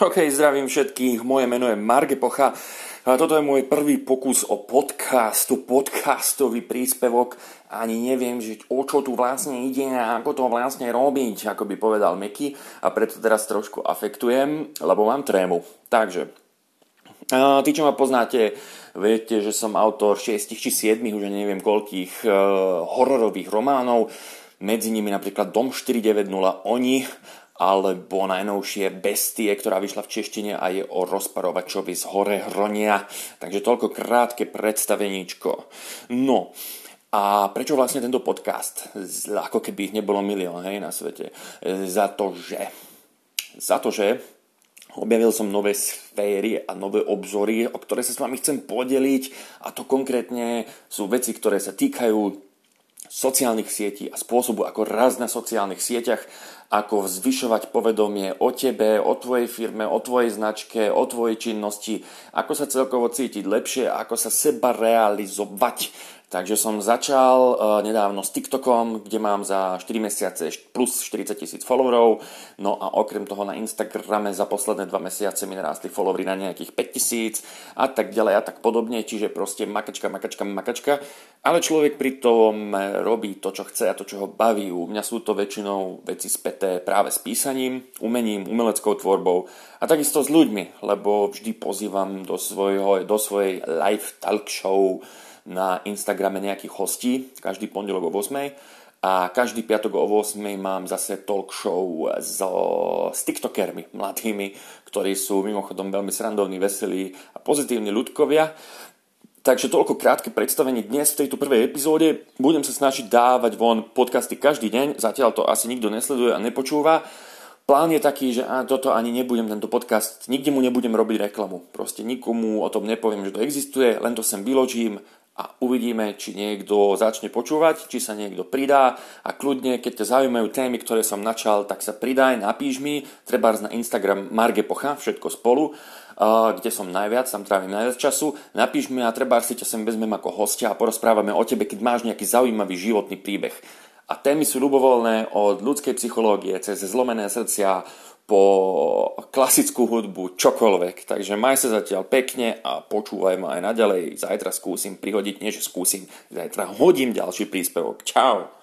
OK, zdravím všetkých, moje meno je Marge Pocha a toto je môj prvý pokus o podcastu, podcastový príspevok. Ani neviem, že o čo tu vlastne ide a ako to vlastne robiť, ako by povedal Meky a preto teraz trošku afektujem, lebo mám trému. Takže, tí, čo ma poznáte, viete, že som autor 6 či 7, už neviem koľkých uh, hororových románov, medzi nimi napríklad Dom 490 Oni, alebo najnovšie Bestie, ktorá vyšla v češtine a je o rozparovačovi z hore Hronia. Takže toľko krátke predstaveníčko. No, a prečo vlastne tento podcast? Ako keby ich nebolo milión hej, na svete. Za to, že... Za to, že objavil som nové sféry a nové obzory, o ktoré sa s vami chcem podeliť a to konkrétne sú veci, ktoré sa týkajú sociálnych sietí a spôsobu, ako raz na sociálnych sieťach, ako zvyšovať povedomie o tebe, o tvojej firme, o tvojej značke, o tvojej činnosti, ako sa celkovo cítiť lepšie, ako sa seba realizovať Takže som začal uh, nedávno s TikTokom, kde mám za 4 mesiace plus 40 tisíc followerov. No a okrem toho na Instagrame za posledné 2 mesiace mi narástli followery na nejakých 5 tisíc a tak ďalej a tak podobne. Čiže proste makačka, makačka, makačka. Ale človek pritom robí to, čo chce a to, čo ho baví. U mňa sú to väčšinou veci späté práve s písaním, umením, umeleckou tvorbou a takisto s ľuďmi, lebo vždy pozývam do, svojho, do svojej live talk show na Instagrame nejakých hostí, každý pondelok o 8 a každý piatok o 8 mám zase talk show so, s tiktokermi mladými, ktorí sú mimochodom veľmi srandovní, veselí a pozitívni ľudkovia. Takže toľko krátke predstavenie dnes v tejto prvej epizóde. Budem sa snažiť dávať von podcasty každý deň, zatiaľ to asi nikto nesleduje a nepočúva. Plán je taký, že a toto ani nebudem, tento podcast, nikde mu nebudem robiť reklamu. Proste nikomu o tom nepoviem, že to existuje, len to sem vyložím, a uvidíme, či niekto začne počúvať, či sa niekto pridá a kľudne, keď ťa zaujímajú témy, ktoré som načal, tak sa pridaj, napíš mi, treba na Instagram Marge Pocha, všetko spolu, kde som najviac, tam trávim najviac času, napíš mi a treba si ťa sem vezmem ako hostia a porozprávame o tebe, keď máš nejaký zaujímavý životný príbeh. A témy sú ľubovoľné od ľudskej psychológie cez zlomené srdcia, po klasickú hudbu, čokoľvek. Takže maj sa zatiaľ pekne a počúvaj ma aj naďalej. Zajtra skúsim prihodiť, nie že skúsim, zajtra hodím ďalší príspevok. Čau!